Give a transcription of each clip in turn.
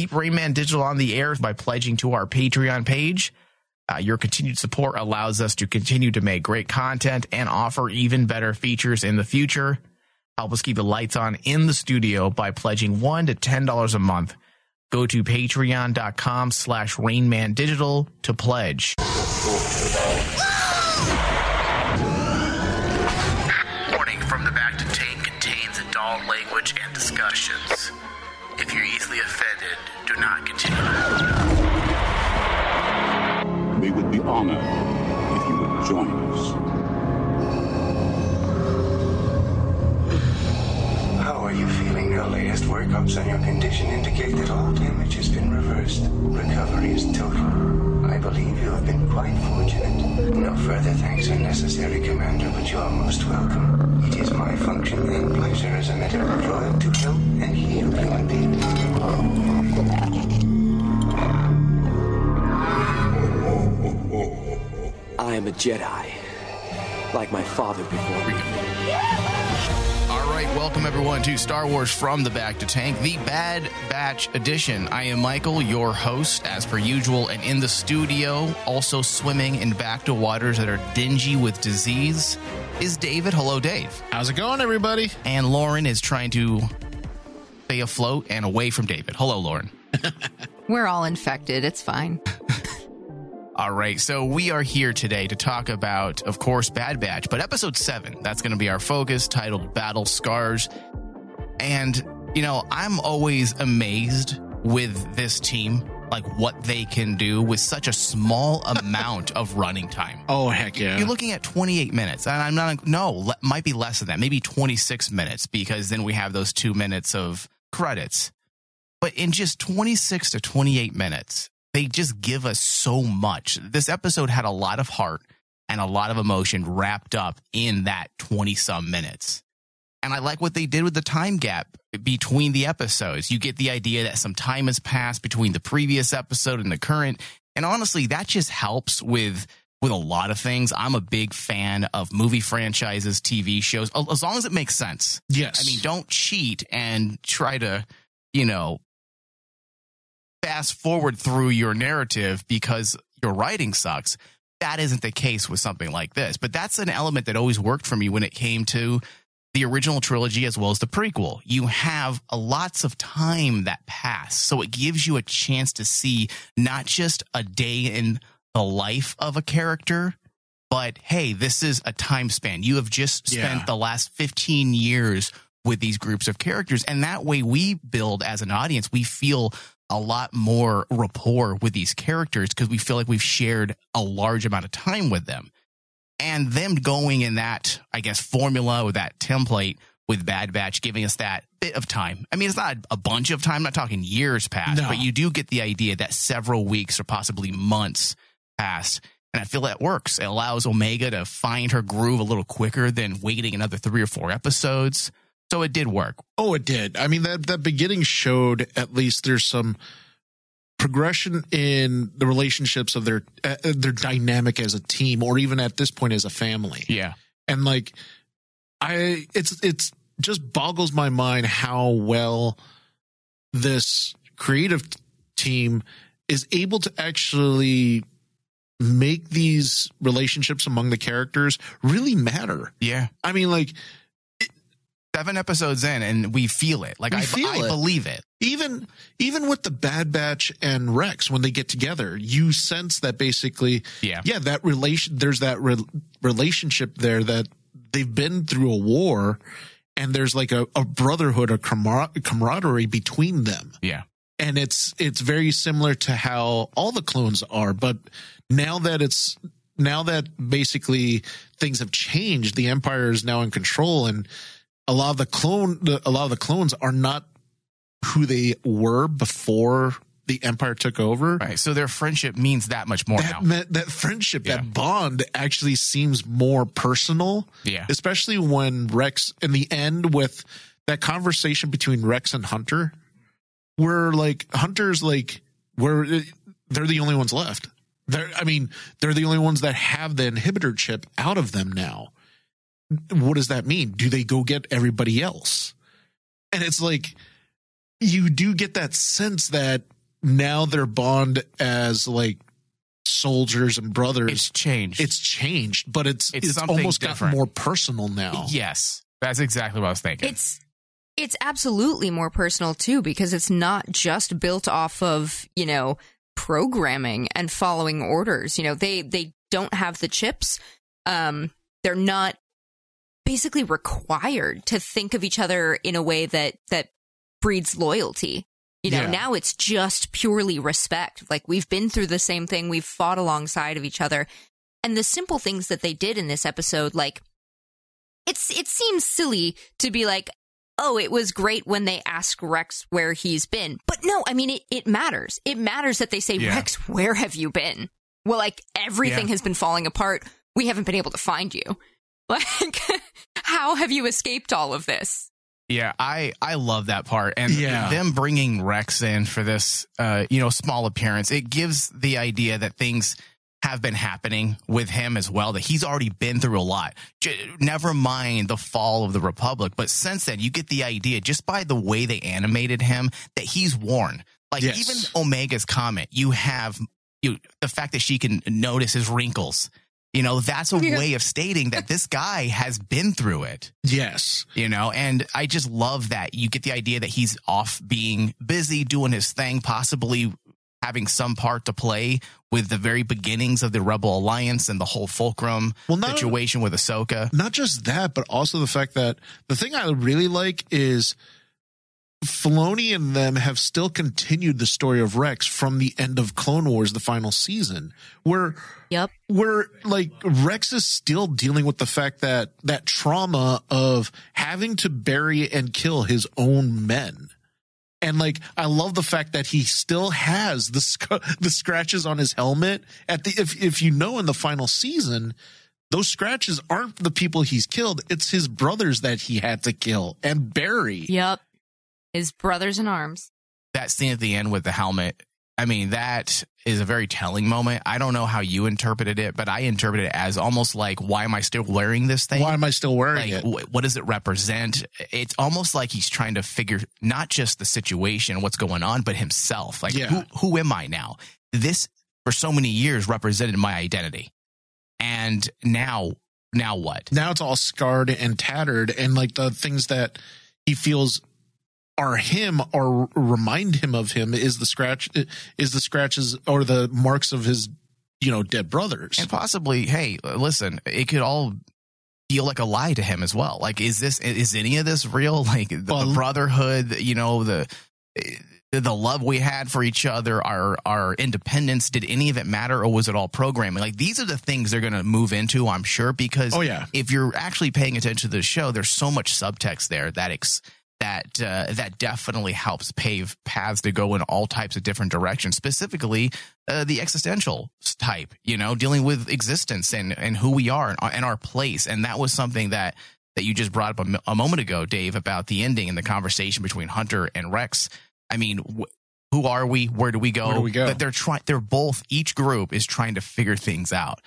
keep Rain Man Digital on the air by pledging to our Patreon page. Uh, your continued support allows us to continue to make great content and offer even better features in the future. Help us keep the lights on in the studio by pledging one to ten dollars a month. Go to patreon.com slash rainman digital to pledge. Warning from the back to tank contains adult language and discussions. If you're easily offended, do not continue. We would be honored if you would join us. Workups on your condition indicate that all damage has been reversed. Recovery is total. I believe you have been quite fortunate. No further thanks are necessary, Commander, but you are most welcome. It is my function and pleasure as a medical droid to help and heal human beings. I am a Jedi, like my father before me. All right, welcome everyone to Star Wars from the Bacta Tank, the Bad Batch edition. I am Michael, your host, as per usual, and in the studio, also swimming in bacta waters that are dingy with disease, is David. Hello, Dave. How's it going, everybody? And Lauren is trying to stay afloat and away from David. Hello, Lauren. We're all infected. It's fine. All right, so we are here today to talk about, of course, Bad Batch, but episode seven, that's going to be our focus, titled Battle Scars. And, you know, I'm always amazed with this team, like what they can do with such a small amount of running time. Oh, heck yeah. You're looking at 28 minutes, and I'm not, no, might be less than that, maybe 26 minutes, because then we have those two minutes of credits. But in just 26 to 28 minutes, they just give us so much. This episode had a lot of heart and a lot of emotion wrapped up in that 20 some minutes. And I like what they did with the time gap between the episodes. You get the idea that some time has passed between the previous episode and the current. And honestly, that just helps with with a lot of things. I'm a big fan of movie franchises, TV shows, as long as it makes sense. Yes. I mean, don't cheat and try to, you know, fast forward through your narrative because your writing sucks. That isn't the case with something like this. But that's an element that always worked for me when it came to the original trilogy as well as the prequel. You have a lots of time that pass. So it gives you a chance to see not just a day in the life of a character, but hey, this is a time span. You have just spent Yeah. the last 15 years with these groups of characters. And that way we build as an audience, we feel a lot more rapport with these characters because we feel like we've shared a large amount of time with them. And them going in that, I guess, formula or that template with Bad Batch, giving us that bit of time. I mean, it's not a bunch of time, I'm not talking years past, No. but you do get the idea that several weeks or possibly months pass. And I feel that works. It allows Omega to find her groove a little quicker than waiting another three or four episodes. So it did work. Oh, it did. I mean, that that beginning showed at least there's some progression in the relationships of their uh, their dynamic as a team, or even at this point as a family. Yeah. And like, I it's it's just boggles my mind how well this creative team is able to actually make these relationships among the characters really matter. Yeah. I mean, like Seven episodes in and we feel it. Like We I, feel I it. believe it. even even with the Bad Batch and Rex when they get together, you sense that basically, Yeah. yeah, that relation. There's that re- relationship there that they've been through a war, and there's like a, a brotherhood, a camar- camaraderie between them, Yeah. and it's it's very similar to how all the clones are. But now that it's now that basically things have changed, the Empire is now in control, and a lot of the clone, the- a lot of the clones are not who they were before the Empire took over. Right. So their friendship means that much more That now. meant that friendship, Yeah. that bond actually seems more personal. Yeah. Especially when Rex in the end with that conversation between Rex and Hunter, where like Hunter's like where they're the only ones left. They're I mean, they're the only ones that have the inhibitor chip out of them now. What does that mean? Do they go get everybody else? And it's like you do get that sense that now their bond as like soldiers and brothers It's changed. it's changed, but it's It's it's, almost different. gotten more personal now. yes, that's exactly what I was thinking. It's it's absolutely more personal too because it's not just built off of, you know, programming and following orders. You know, they they don't have the chips. Um they're not basically required to think of each other in a way that that breeds loyalty. You know, Yeah. now it's just purely respect. Like we've been through the same thing, we've fought alongside of each other. And the simple things that they did in this episode like it's it seems silly to be like oh it was great when they ask rex where he's been but no i mean it, it matters it matters that they say Yeah. rex where have you been well like everything Yeah. has been falling apart we haven't been able to find you like how have you escaped all of this Yeah, I I love that part, and Yeah. them bringing Rex in for this, uh, you know, small appearance. It gives the idea that things have been happening with him as well. That he's already been through a lot. J- never mind the fall of the Republic, but since then, you get the idea just by the way they animated him that he's worn. Like Yes. even Omega's comment, you have you the fact that she can notice his wrinkles. You know, that's a Yeah. way of stating that this guy has been through it Yes. you know and i just love that you get the idea that he's off being busy doing his thing possibly having some part to play with the very beginnings of the rebel alliance and the whole fulcrum Well, not- situation with ahsoka Not just that, but also the fact that the thing I really like is Filoni and them have still continued the story of Rex from the end of Clone Wars, the final season, where yep where like Rex is still dealing with the fact that that trauma of having to bury and kill his own men. And like, I love the fact that he still has the sc- the scratches on his helmet. At the if if you know in the final season, those scratches aren't the people he's killed; it's his brothers that he had to kill and bury. yep his brothers in arms. That scene at the end with the helmet i mean that is a very telling moment. I don't know how you interpreted it but i interpreted it as almost like why am i still wearing this thing? Why am I still wearing like it? wh- what does it represent? It's almost like he's trying to figure not just the situation what's going on but himself. Like Yeah. who, who am i now? This for so many years represented my identity. And now now what? Now it's all scarred and tattered and like the things that he feels are him or remind him of him is the scratch is the scratches or the marks of his you know dead brothers. And possibly hey listen it could all feel like a lie to him as well. Like is this is any of this real? Like the, the brotherhood you know the eh, the love we had for each other our our independence did any of it matter or was it all programming? Like these are the things they're going to move into i'm sure because oh yeah. if you're actually paying attention to the show, there's so much subtext there that ex- that uh, that definitely helps pave paths to go in all types of different directions. Specifically, uh, the existential type, you know, dealing with existence and and who we are and our, and our place. And that was something that that you just brought up a, a moment ago, Dave, about the ending and the conversation between Hunter and Rex. I mean. Wh- who are we? Where do we go? Where do we go? But they're trying. They're both. Each group is trying to figure things out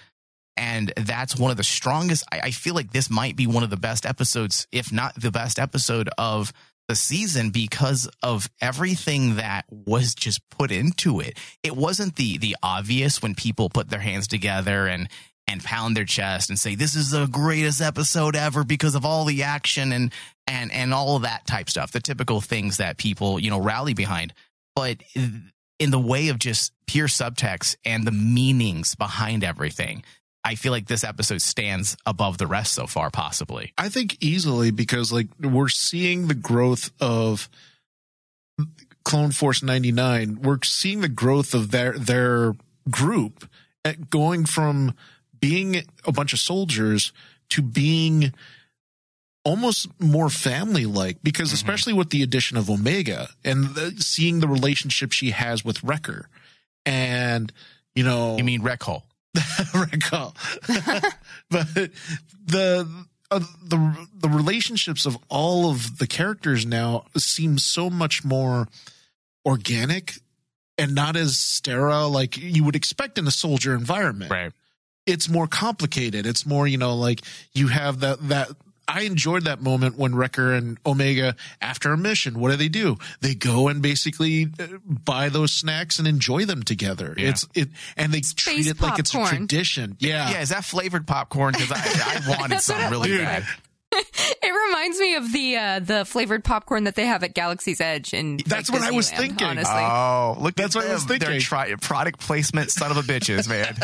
and that's one of the strongest I, I feel like this might be one of the best episodes if not the best episode of the season because of everything that was just put into it. It wasn't the the obvious when people put their hands together and and pound their chest and say this is the greatest episode ever because of all the action and and and all of that type stuff the typical things that people you know rally behind. But in the way of just pure subtext and the meanings behind everything I feel like this episode stands above the rest so far, possibly. I think easily because like we're seeing the growth of Clone Force 99. We're seeing the growth of their their group at going from being a bunch of soldiers to being almost more family like because Mhm. especially with the addition of Omega and the, seeing the relationship she has with Wrecker and you know You mean Recall? recall. but the uh, the the relationships of all of the characters now seem so much more organic and not as sterile like you would expect in a soldier environment. Right. It's more complicated. It's more, you know, like you have that that I enjoyed that moment when Wrecker and Omega, after a mission, what do they do? They go and basically uh, buy those snacks and enjoy them together. Yeah. It's it, and they treat Space it like it's a tradition. Yeah, Yeah, is that flavored popcorn? Because I, I wanted some really Dude. bad. It reminds me of the uh, the flavored popcorn that they have at Galaxy's Edge, and That's what I was thinking. Honestly, Oh, look! That's at what I was them. They're thinking. try- product placement, son of a bitches, man.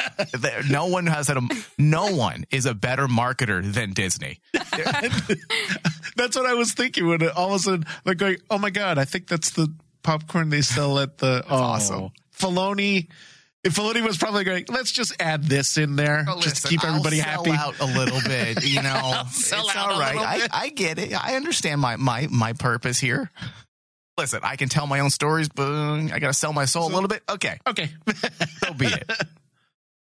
No one has had a. No one is a better marketer than Disney. That's what I was thinking when it, all of a sudden they're going, "Oh my god, I think that's the popcorn they sell at the." oh, awesome. Filoni. If Filoni was probably going, let's just add this in there, oh, just to keep everybody I'll happy. Sell out a little bit, you know. sell it's out all right. I, bit. I get it. I understand my my my purpose here. Listen, I can tell my own stories, but I got to sell my soul a little bit. Okay, Okay, so be it.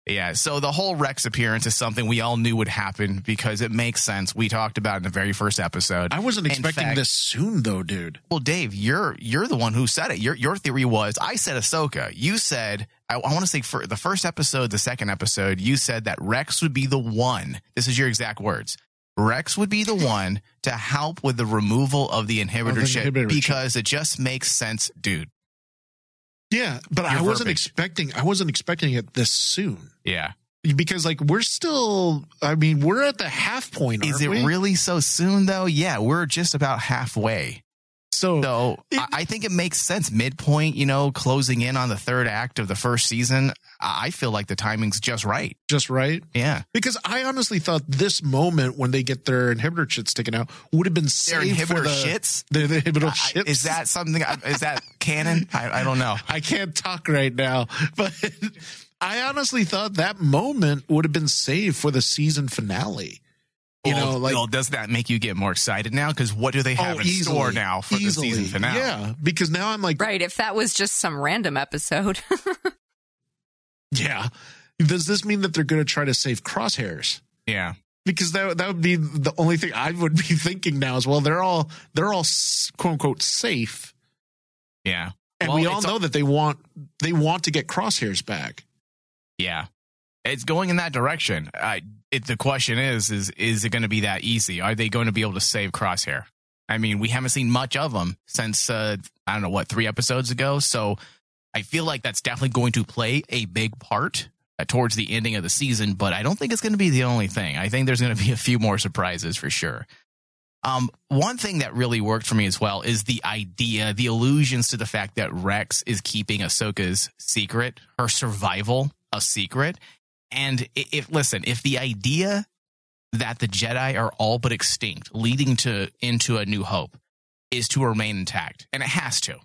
Yeah, so the whole Rex appearance is something we all knew would happen because it makes sense. We talked about it in the very first episode. I wasn't expecting fact- this soon though, dude. Well, Dave, you're you're the one who said it. Your your theory was I said Ahsoka. You said I, I want to say for the first episode, the second episode, you said that Rex would be the one. This is your exact words. Rex would be the one to help with the removal of the inhibitor Of the chip chip. because it just makes sense, dude. Yeah, but I wasn't verbiage. expecting. I wasn't expecting it this soon Yeah. because, like, we're still. I mean, we're at the half point. Is aren't it we? really so soon though? Yeah, we're just about halfway. So, So It- I I think it makes sense. Midpoint, you know, closing in on the third act of the first season. I feel like the timing's just right. just right. Yeah. Because I honestly thought this moment when they get their inhibitor shits taken out would have been Their saved for inhibitor the shits? The, the inhibitor I- shits. Is that something? Uh, is that canon? I, I don't know. I can't talk right now, but I honestly thought that moment would have been saved for the season finale. You know, like well, does that make you get more excited now? Because what do they have oh, in easily, store now for easily. the season finale? Yeah, because now I'm like, right? If that was just some random episode, yeah. Does this mean that they're going to try to save crosshairs? Yeah. Because that that would be the only thing I would be thinking now as well. They're all they're all quote unquote safe, Yeah. and Well, we all it's know that they want they want to get crosshairs back. Yeah. It's going in that direction. I, it, the question is, is, is it going to be that easy? Are they going to be able to save Crosshair? I mean, we haven't seen much of them since, uh, I don't know, what, three episodes ago. So I feel like that's definitely going to play a big part uh, towards the ending of the season, but I don't think it's going to be the only thing. I think there's going to be a few more surprises for sure. Um, one thing that really worked for me as well is the idea, the allusions to the fact that Rex is keeping Ahsoka's secret, her survival a secret. And if listen, if the idea that the Jedi are all but extinct, leading to into a new hope, is to remain intact, and it has to,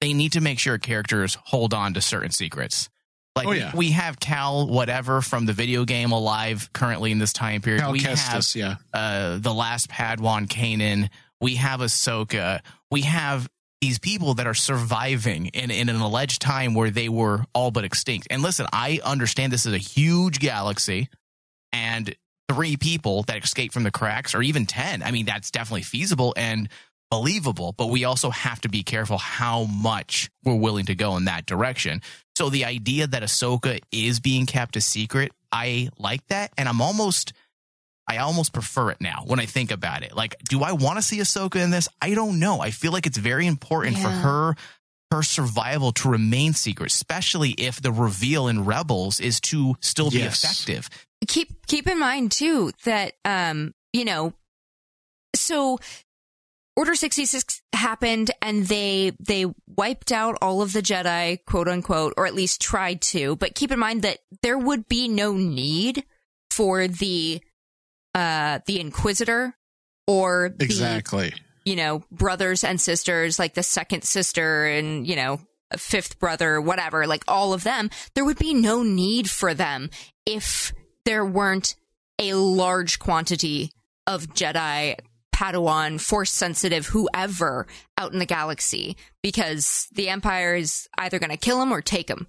they need to make sure characters hold on to certain secrets. Like Oh, yeah. we have Cal, whatever from the video game, alive currently in this time period. Cal we have yeah. uh, the last Padawan Kanan. We have Ahsoka. We have these people that are surviving in, in an alleged time where they were all but extinct. And listen, I understand this is a huge galaxy and three people that escape from the cracks, or even 10. I mean, that's definitely feasible and believable, but we also have to be careful how much we're willing to go in that direction. So the idea that Ahsoka is being kept a secret, I like that. And I'm almost. I almost prefer it now when I think about it. Like, do I want to see Ahsoka in this? I don't know. I feel like it's very important for her her survival to remain secret, especially if the reveal in Rebels is to still be Yes. effective. keep keep in mind too that um you know so order 66 happened and they they wiped out all of the jedi quote unquote or at least tried to but keep in mind that there would be no need for the uh the inquisitor or the Exactly. you know, brothers and sisters, like the second sister and, you know, fifth brother, whatever, like all of them, there would be no need for them if there weren't a large quantity of Jedi, Padawan, Force sensitive, whoever out in the galaxy, because the Empire is either going to kill them or take them.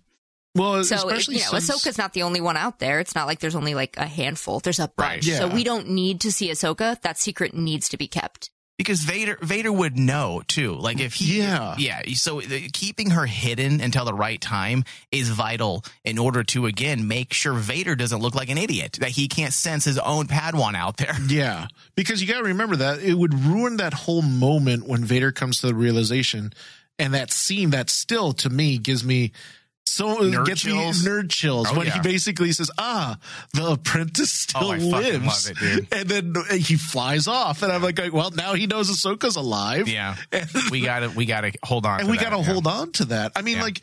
Well, So, especially you know, since, Ahsoka's not the only one out there. It's not like there's only like a handful. There's a bunch. Right. So we don't need to see Ahsoka. That secret needs to be kept. because Vader Vader would know too. Like if he, Yeah. yeah. So the, keeping her hidden until the right time is vital in order to again make sure Vader doesn't look like an idiot. That he can't sense his own Padawan out there. Yeah, because you got to remember that it would ruin that whole moment when Vader comes to the realization, and that scene that still to me gives me so Nerd gets chills? me nerd chills Oh, when he basically says, "Ah, the apprentice still Oh, lives," it, and then he flies off, and I'm like, "Well, now he knows Ahsoka's alive." Yeah, and, we gotta we gotta hold on, and to we that, got to yeah. hold on to that. I mean, Yeah. like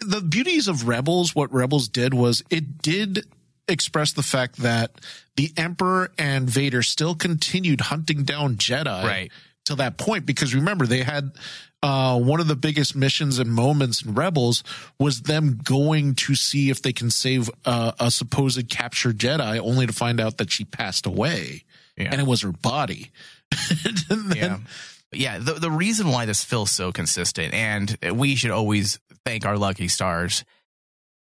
the beauties of Rebels, what Rebels did was it did express the fact that the Emperor and Vader still continued hunting down Jedi Right. till that point because remember they had uh, one of the biggest missions and moments in Rebels was them going to see if they can save uh, a supposed captured Jedi, only to find out that she passed away, Yeah. and it was her body. Then- yeah. Yeah, the the reason why this feels so consistent, and we should always thank our lucky stars,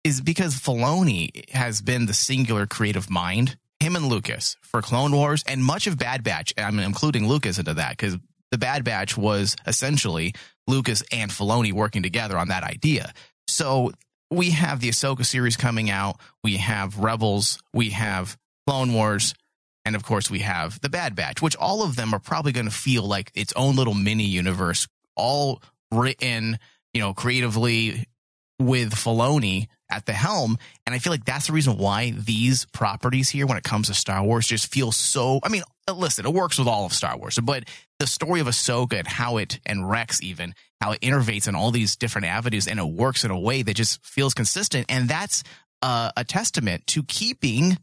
is because Filoni has been the singular creative mind, him and Lucas, for Clone Wars and much of Bad Batch. I'm including Lucas into that because the Bad Batch was essentially Lucas and Filoni working together on that idea. So we have the Ahsoka series coming out, we have Rebels, we have Clone Wars, and of course we have the Bad Batch, which all of them are probably going to feel like its own little mini universe, all written, you know, creatively with Filoni at the helm. And I feel like that's the reason why these properties here, when it comes to Star Wars, just feel so. I mean, listen, it works with all of Star Wars, but the story of Ahsoka and how it and Rex even how it innovates in all these different avenues and it works in a way that just feels consistent, and that's uh, a testament to keeping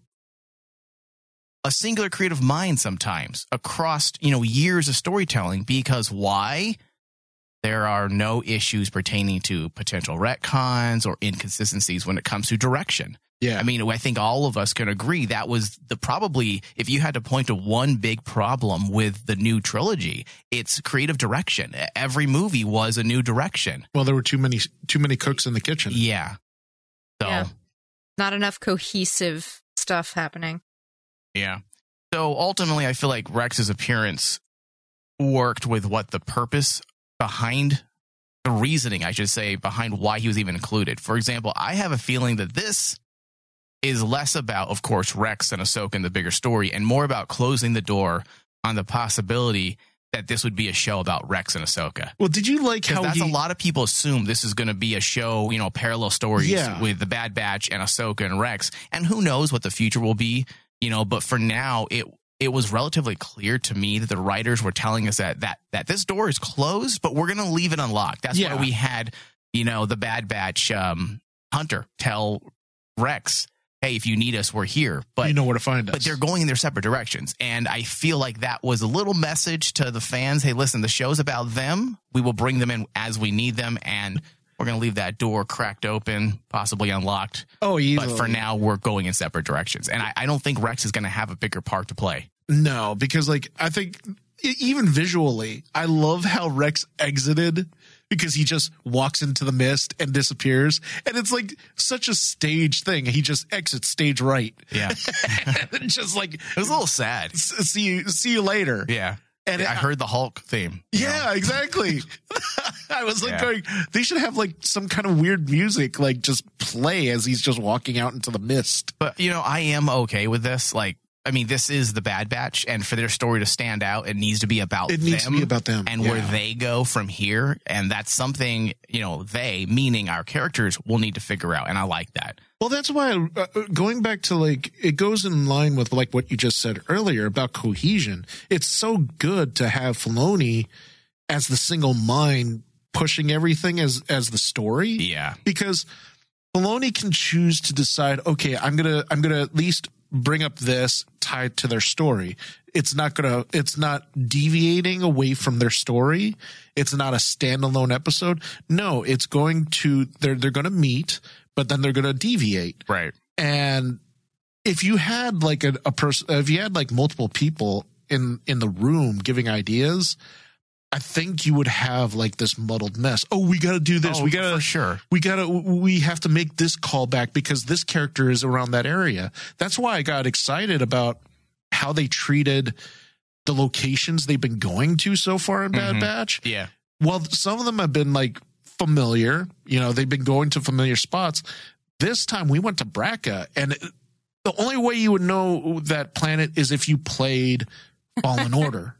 a singular creative mind sometimes across you know years of storytelling because why there are no issues pertaining to potential retcons or inconsistencies when it comes to direction yeah, i mean i think all of us can agree that was the probably if you had to point to one big problem with the new trilogy it's creative direction every movie was a new direction well, there were too many too many cooks in the kitchen. yeah so Yeah. Not enough cohesive stuff happening. Yeah. So ultimately, I feel like Rex's appearance worked with what the purpose behind the reasoning, I should say, behind why he was even included. For example, I have a feeling that this is less about, of course, Rex and Ahsoka and the bigger story, and more about closing the door on the possibility that this would be a show about Rex and Ahsoka. Well, did you like how that's he, a lot of people assume this is going to be a show, you know, parallel stories Yeah. with the Bad Batch and Ahsoka and Rex, and who knows what the future will be, you know. But for now, it it was relatively clear to me that the writers were telling us that that that this door is closed, but we're going to leave it unlocked. That's Yeah. why we had, you know, the Bad Batch um, Hunter tell Rex, "Hey, if you need us, we're here." But you know where to find us. but they're going in their separate directions. And I feel like that was a little message to the fans. Hey, listen, the show's about them. We will bring them in as we need them. And we're going to leave that door cracked open, possibly unlocked. oh, easily. But for now, we're going in separate directions. And I, I don't think Rex is going to have a bigger part to play. No, because like I think even visually, I love how Rex exited because he just walks into the mist and disappears, and it's like such a stage thing. He just exits stage right, Yeah. just like It was a little sad. "S- see you, see you later. Yeah. And I it- heard the Hulk theme. you know? Yeah, exactly. I was like Yeah. going, they should have like some kind of weird music, like just play as he's just walking out into the mist. But you know, I am okay with this. Like, I mean, this is the Bad Batch, and for their story to stand out, it needs to be about It needs to be about them, and where they go from here. And that's something you know they, meaning our characters, will need to figure out. And I like that. Well, that's why uh, going back to like it goes in line with like what you just said earlier about cohesion. It's so good to have Filoni as the single mind pushing everything as as the story Yeah, because Filoni can choose to decide, okay, I'm gonna I'm gonna at least bring up this tied to their story. It's not gonna it's not deviating away from their story. It's not a standalone episode. No, it's going to they're they're gonna meet, but then they're gonna deviate. right. And if you had like a, a person if you had like multiple people in in the room giving ideas, I think you would have like this muddled mess. Oh, we got to do this. Oh, we got to for sure. we gotta we have to make this callback because this character is around that area that's why i got excited about how they treated the locations they've been going to so far in Bad Mhm. Batch. Yeah. Well, some of them have been like familiar. You know, they've been going to familiar spots. This time we went to Bracca, and it- the only way you would know that planet is if you played Fallen Order.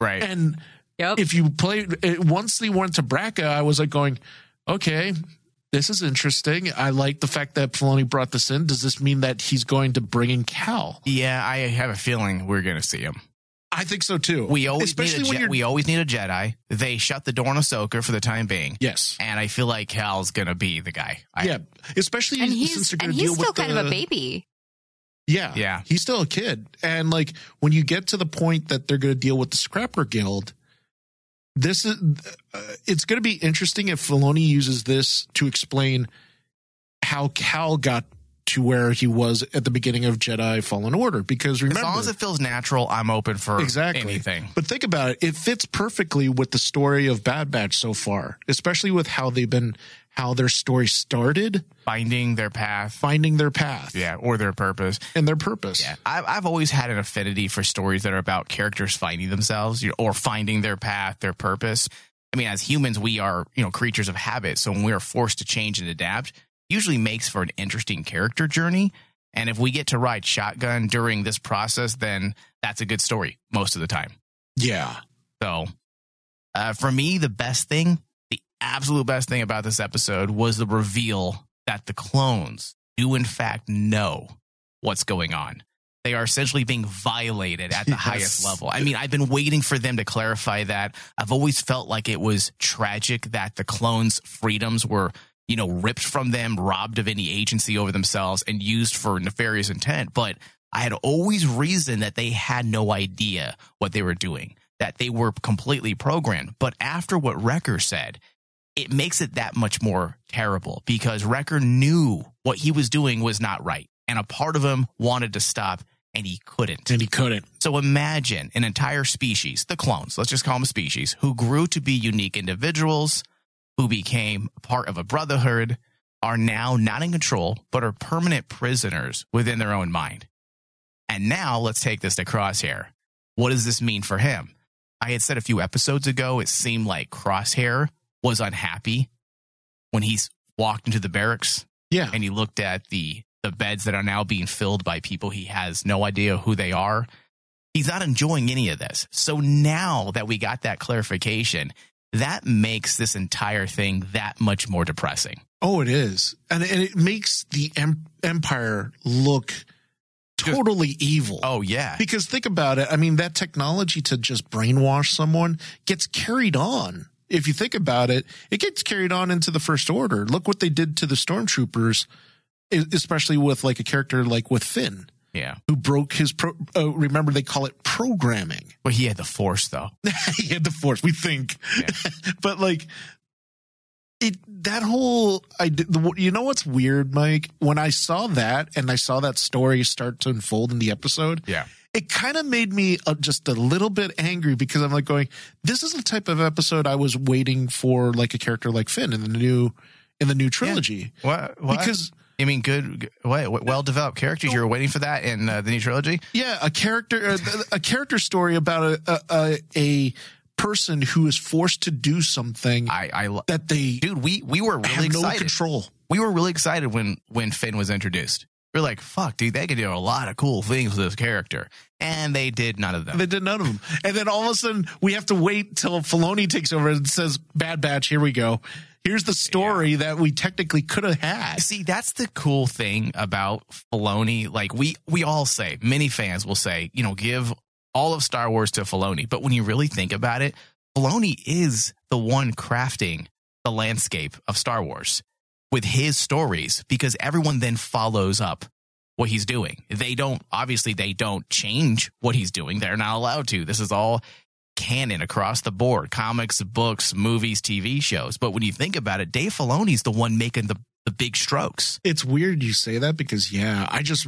Right. And Yep. if you play it, once they went to Bracca, I was like going, okay, this is interesting. I like the fact that Filoni brought this in. Does this mean that he's going to bring in Cal? yeah, I have a feeling we're going to see him. I think so too. We always especially need a when Je- we always need a Jedi. They shut the door on Ahsoka for the time being. yes, And I feel like Cal's going to be the guy. I, yeah, especially and since he's they're going and to he's deal still with kind the, of a baby. Yeah. Yeah. He's still a kid. And like when you get to the point that they're going to deal with the Scrapper Guild, this is uh, it's going to be interesting if Filoni uses this to explain how Cal got to where he was at the beginning of Jedi Fallen Order because remember, As long as it feels natural, I'm open for exactly anything. But think about it; it fits perfectly with the story of Bad Batch so far, especially with how they've been, how their story started, Finding their path. finding their path, Yeah, or their purpose. and their purpose. Yeah, I've, I've always had an affinity for stories that are about characters finding themselves or finding their path, their purpose. I mean, as humans, we are you know creatures of habit, so when we are forced to change and adapt, usually makes for an interesting character journey. And if we get to ride shotgun during this process, then that's a good story most of the time. yeah. So, uh, for me, the best thing, the absolute best thing about this episode was the reveal that the clones do, in fact, know what's going on. They are essentially being violated at the Yes. highest level. I mean, I've been waiting for them to clarify that. I've always felt like it was tragic that the clones' freedoms were, you know, ripped from them, robbed of any agency over themselves, and used for nefarious intent. But I had always reasoned that they had no idea what they were doing, that they were completely programmed. But after what Wrecker said, it makes it that much more terrible because Wrecker knew what he was doing was not right. And a part of him wanted to stop and he couldn't. And he couldn't. So imagine an entire species, the clones, let's just call them a species, who grew to be unique individuals, who became part of a brotherhood, are now not in control, but are permanent prisoners within their own mind. And now let's take this to Crosshair. What does this mean for him? I had said a few episodes ago, it seemed like Crosshair was unhappy when he walked into the barracks Yeah. and he looked at the the beds that are now being filled by people he has no idea who they are he's not enjoying any of this so now that we got that clarification that makes this entire thing that much more depressing Oh, it is, and and it makes the em- empire look totally evil. oh yeah because think about it. I mean, that technology to just brainwash someone gets carried on. If you think about it, it gets carried on into the First Order. Look what they did to the stormtroopers, especially with like a character like with Finn, yeah who broke his. Pro- uh, remember, they call it programming. but he had the force though he had the force we think Yeah. but like it that whole i the, you know what's weird mike when i saw that and i saw that story start to unfold in the episode yeah it kind of made me uh, just a little bit angry because i'm like going this is the type of episode i was waiting for like a character like finn in the new in the new trilogy what, what? because you mean good what, well developed characters you were waiting for that in uh, the new trilogy Yeah, a character, a, a character story about a, a a person who is forced to do something i i lo- that they dude we we were really have no excited control. we were really excited when when Finn was introduced. We are like, fuck, dude, they could do a lot of cool things with this character. And they did none of them. They did none of them, and then all of a sudden we have to wait till Filoni takes over and says, "Bad Batch, here we go. Here's the story that we technically could have had." See, that's the cool thing about Filoni. Like we we all say, many fans will say, you know, give all of Star Wars to Filoni. But when you really think about it, Filoni is the one crafting the landscape of Star Wars with his stories because everyone then follows up what he's doing. They don't obviously they don't change what he's doing. They're not allowed to. This is all canon across the board. Comics, books, movies, TV shows. But when you think about it, Dave Filoni's the one making the the big strokes. It's weird you say that because yeah, I just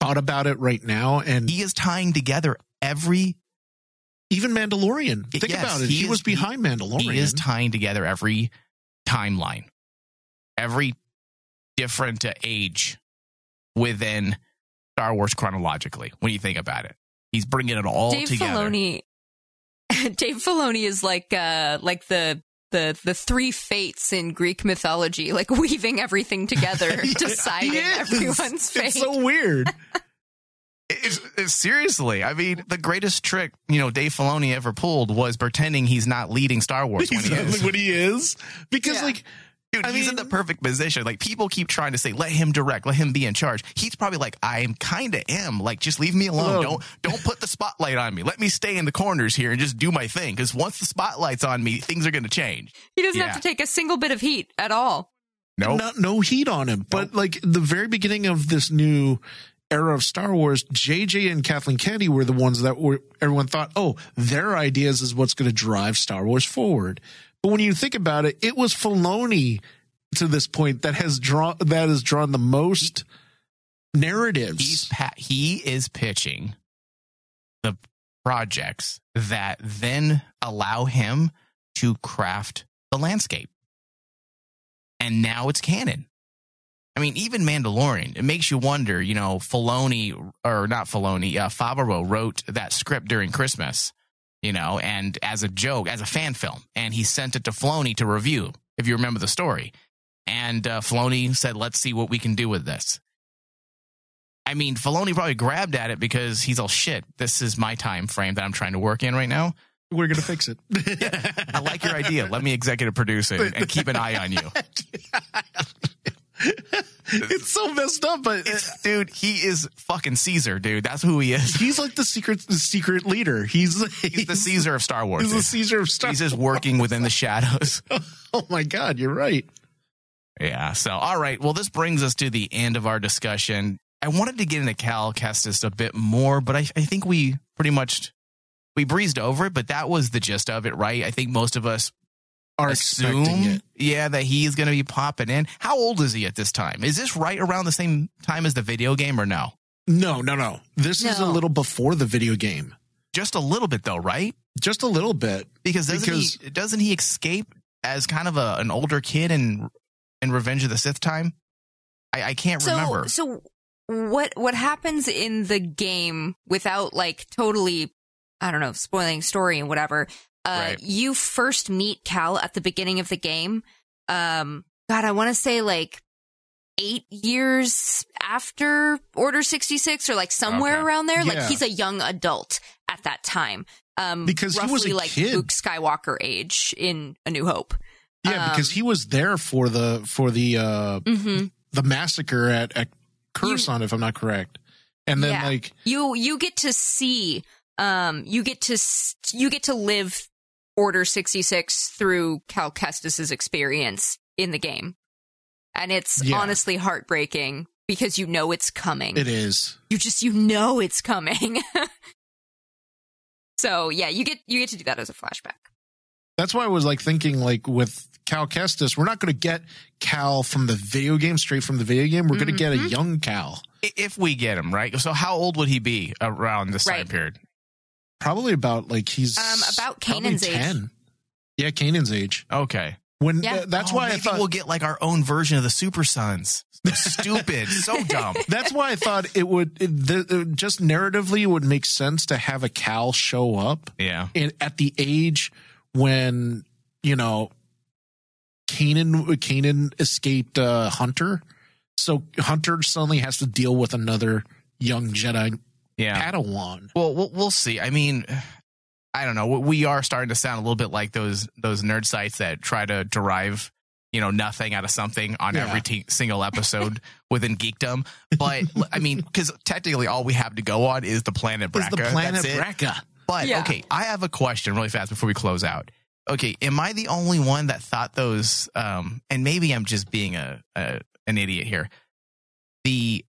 thought about it right now, and He is tying together every even Mandalorian. Think Yes, about it. he He, is- was behind Mandalorian. he is tying together every timeline, every different uh, age within Star Wars chronologically. When you think about it, He's bringing it all Dave together. Filoni. Dave Filoni is like uh like the the the three fates in Greek mythology, like weaving everything together, deciding everyone's fate. It's so weird. It's, it's- seriously, I mean, the greatest trick you know Dave Filoni ever pulled was pretending he's not leading Star Wars when he is. what he is. Because Yeah. like Dude, I he's in the perfect position. Like people keep trying to say, let him direct, let him be in charge. He's probably like, I am kind of am. Like, just leave me alone. Alone. Don't don't put the spotlight on me. Let me stay in the corners here and just do my thing. Because once the spotlight's on me, things are going to change. he doesn't Yeah. have to take a single bit of heat at all. No, not no heat on him. But like the very beginning of this new era of Star Wars, JJ and Kathleen Kennedy were the ones that were everyone thought, oh, their ideas is what's going to drive Star Wars forward. But when you think about it, it was Filoni to this point that has drawn that has drawn the most narratives. pa- he is pitching the projects that then allow him to craft the landscape. And now it's canon. I mean, even Mandalorian, it makes you wonder, you know, Filoni, or not Filoni, uh, Favreau wrote that script during Christmas, you know, and as a joke, as a fan film, and he sent it to Filoni to review, if you remember the story. And uh, Filoni said, let's see what we can do with this. I mean, Filoni probably grabbed at it because he's all shit. This is my time frame that I'm trying to work in right now. we're going to fix it. I like your idea. Let me executive produce it and keep an eye on you. it's so messed up, but It's, dude, he is fucking Caesar, dude. That's who he is. he's like the secret the secret leader. He's He's the Caesar of Star Wars. He's the. Caesar of Star Wars. He's just working within the shadows. Oh my god, you're right. Yeah. So, all right. Well, this brings us to the end of our discussion. I wanted to get into Cal Kestis a bit more, but I, I think we pretty much we breezed over it. But that was the gist of it, right? I think most of us Are expecting assume, it. yeah, that he's going to be popping in. How old is he at this time? Is this right around the same time as the video game, or no? No, no, no. This is a little before the video game. Just a little bit, though, right? Just a little bit. Because doesn't Because- he doesn't he escape as kind of a, an older kid in in Revenge of the Sith time? I, I can't So remember. so what what happens in the game without like totally I don't know, spoiling story and whatever. Uh Right. you first meet Cal at the beginning of the game. Um god, I want to say like 8 years after Order 66 or like somewhere Okay. around there. Yeah. Like he's a young adult at that time. Um Because he roughly was a like kid. Luke Skywalker age in A New Hope. Yeah, Um, because he was there for the for the uh Mhm. the massacre at, at Coruscant, if I'm not correct. And then Yeah. like you you get to see um you get to s- you get to live order 66 through cal kestis's experience in the game and it's Yeah. honestly heartbreaking because you know it's coming it is. you just you know it's coming so yeah you get you get to do that as a flashback That's why I was like thinking like with Cal Kestis, we're not going to get Cal from the video game straight from the video game. We're going to get a Mhm. young Cal, if we get him right. So, how old would he be around this time period? Probably about like he's Um, about probably Kanan's age. Yeah, Kanan's age. Okay. When Yeah. th- that's Oh, why I thought we'll get like our own version of the Super Sons. Stupid, so dumb. That's why I thought it would it, the, it just narratively it would make sense to have a Cal show up Yeah. in, at the age when you know Kanan Kanan escaped uh, Hunter, so Hunter suddenly has to deal with another young Jedi Yeah. Padawan. Well, we'll we'll see. I mean, I don't know. We are starting to sound a little bit like those those nerd sites that try to derive, you know, nothing out of something on Yeah. every t- single episode within geekdom. But I mean, because technically, all we have to go on is the planet Is the planet That's it. But Yeah. okay, I have a question really fast before we close out. Okay, am I the only one that thought those? Um, and maybe I'm just being a, a an idiot here. The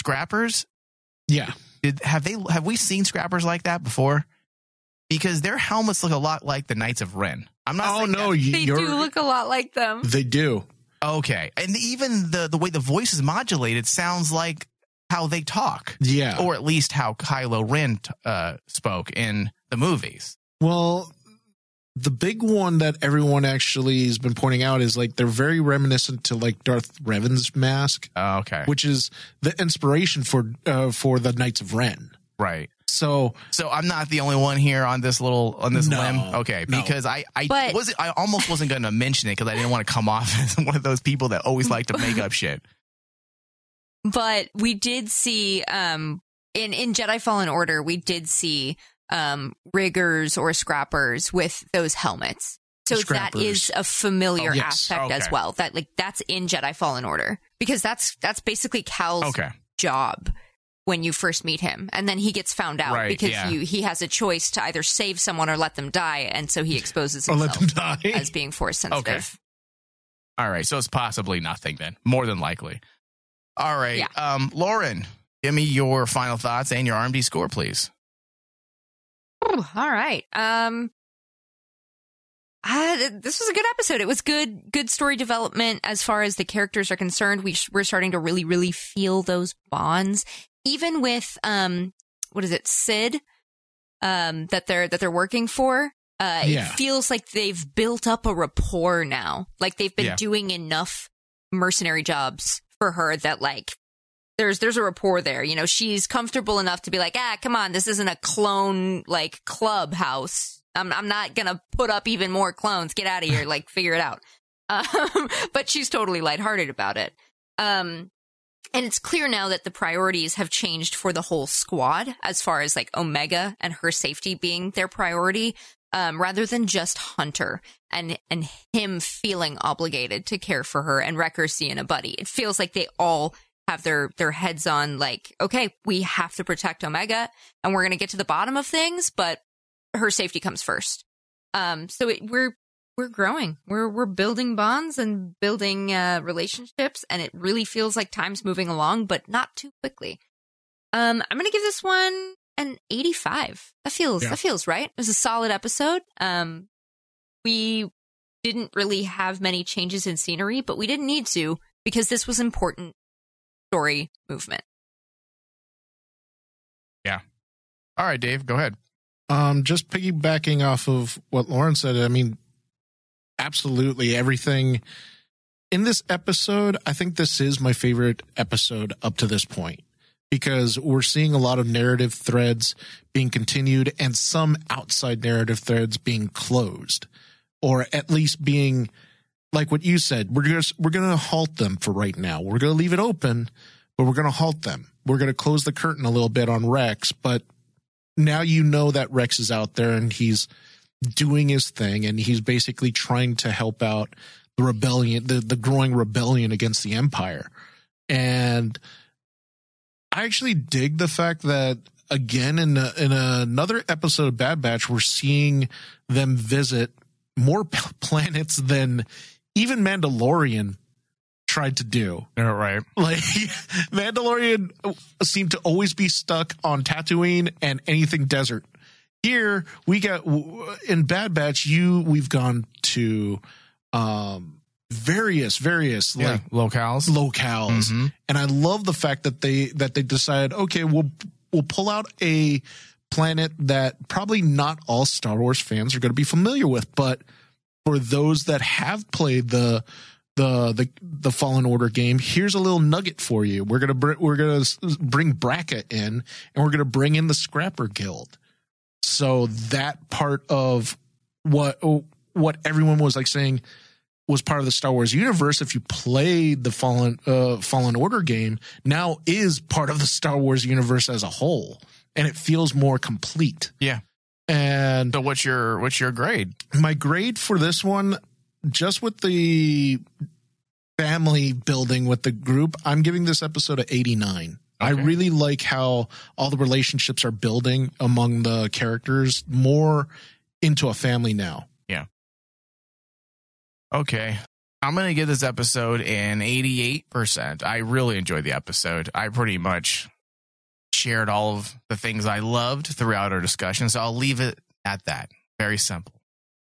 scrappers Yeah, did have they have we seen scrappers like that before? Because their helmets look a lot like the Knights of Ren. I'm not. Oh saying no, that- you, they do look a lot like them they do. okay, and even the the way the voice is modulated sounds like how they talk, Yeah. or at least how Kylo Ren uh, spoke in the movies. Well, the big one that everyone actually has been pointing out is like they're very reminiscent to like Darth Revan's mask, Oh, okay, which is the inspiration for uh, for the Knights of Ren. Right. So So I'm not the only one here on this little on this No, limb. Okay, no. because I I But- was I almost wasn't going to mention it because I didn't want to come off as one of those people that always like to make up shit. but we did see um in in Jedi Fallen Order we did see um riggers or scrappers with those helmets. So that Scrappers. is a familiar Oh, yes. aspect as well. That like that's in Jedi Fallen Order because that's that's basically Cal's Okay. job when you first meet him and then he gets found out Right, because yeah. you he has a choice to either save someone or let them die and so he exposes himself as being force sensitive. All right, so it's possibly nothing then, more than likely. All right, Yeah. um, Lauren, give me your final thoughts and your RMD score, please. Ooh, all right. Um uh, this was a good episode. It was good, good story development as far as the characters are concerned. We sh- we're starting to really, really feel those bonds, even with um, what is it, Cid, um, that they're that they're working for. Uh, Yeah. it feels like they've built up a rapport now. Like they've been Yeah. doing enough mercenary jobs for her that like there's there's a rapport there. You know, she's comfortable enough to be like, ah, come on, this isn't a clone like clubhouse. I'm I'm not gonna put up even more clones. Get out of here. Like, figure it out. Um, but she's totally lighthearted about it. Um, and it's clear now that the priorities have changed for the whole squad as far as like Omega and her safety being their priority. Um, rather than just Hunter and and him feeling obligated to care for her and Wrecker seeing a buddy. It feels like they all have their their heads on like, okay, we have to protect Omega and we're gonna get to the bottom of things, but her safety comes first. Um, so it, we're we're growing. We're we're building bonds and building uh, relationships, and it really feels like time's moving along, but not too quickly. Um, I'm gonna give this one an 85. That feels Yeah. that feels right. It was a solid episode. Um, we didn't really have many changes in scenery, but we didn't need to because this was important story movement. Yeah. All right, Dave, go ahead. Um, just piggybacking off of what Lauren said, I mean, absolutely everything in this episode. I think this is my favorite episode up to this point because we're seeing a lot of narrative threads being continued and some outside narrative threads being closed or at least being like what you said. We're just, we're going to halt them for right now. We're going to leave it open, but we're going to halt them. We're going to close the curtain a little bit on Rex, but now you know that Rex is out there and he's doing his thing and he's basically trying to help out the rebellion, the, the growing rebellion against the Empire. And I actually dig the fact that again in a, in another episode of Bad Batch, we're seeing them visit more planets than even Mandalorian tried to do. right. Like Mandalorian seemed to always be stuck on Tatooine and anything desert. Here we got in Bad Batch. You we've gone to um various various Yeah, like locales. locales, Mhm. and I love the fact that they that they decided okay we'll we'll pull out a planet that probably not all Star Wars fans are going to be familiar with, but for those that have played the the the the Fallen Order game, here's a little nugget for you. We're gonna br- we're gonna bring Bracca in, and we're gonna bring in the Scrapper Guild. So that part of what what everyone was like saying was part of the Star Wars universe. If you played the Fallen uh, Fallen Order game, now is part of the Star Wars universe as a whole, and it feels more complete. Yeah. And So what's your what's your grade? my grade for this one, just with the family building with the group, I'm giving this episode a 89. I really like how all the relationships are building among the characters more into a family now. Yeah. Okay. I'm going to give this episode an 88%. I really enjoyed the episode. I pretty much shared all of the things I loved throughout our discussion. So I'll leave it at that. Very simple.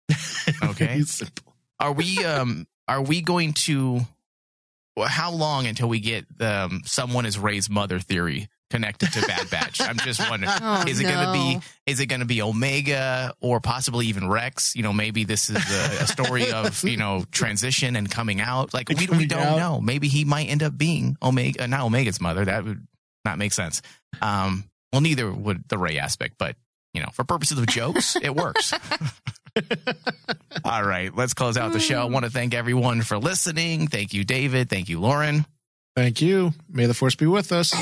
Okay. Very simple. Are we um are we going to well, how long until we get um someone is Rey's mother theory connected to Bad Batch? I'm just wondering. Oh, is it going to be is it going to be Omega or possibly even Rex? You know, maybe this is a, a story of you know transition and coming out. Like we, we don't out. know. Maybe he might end up being Omega, not Omega's mother. That would not make sense. Um, Well, neither would the Rey aspect, but you know, for purposes of jokes, it works. All right, let's close out the show. I want to thank everyone for listening. Thank you, David. Thank you, Lauren. Thank you. May the force be with us.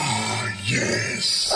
Yes.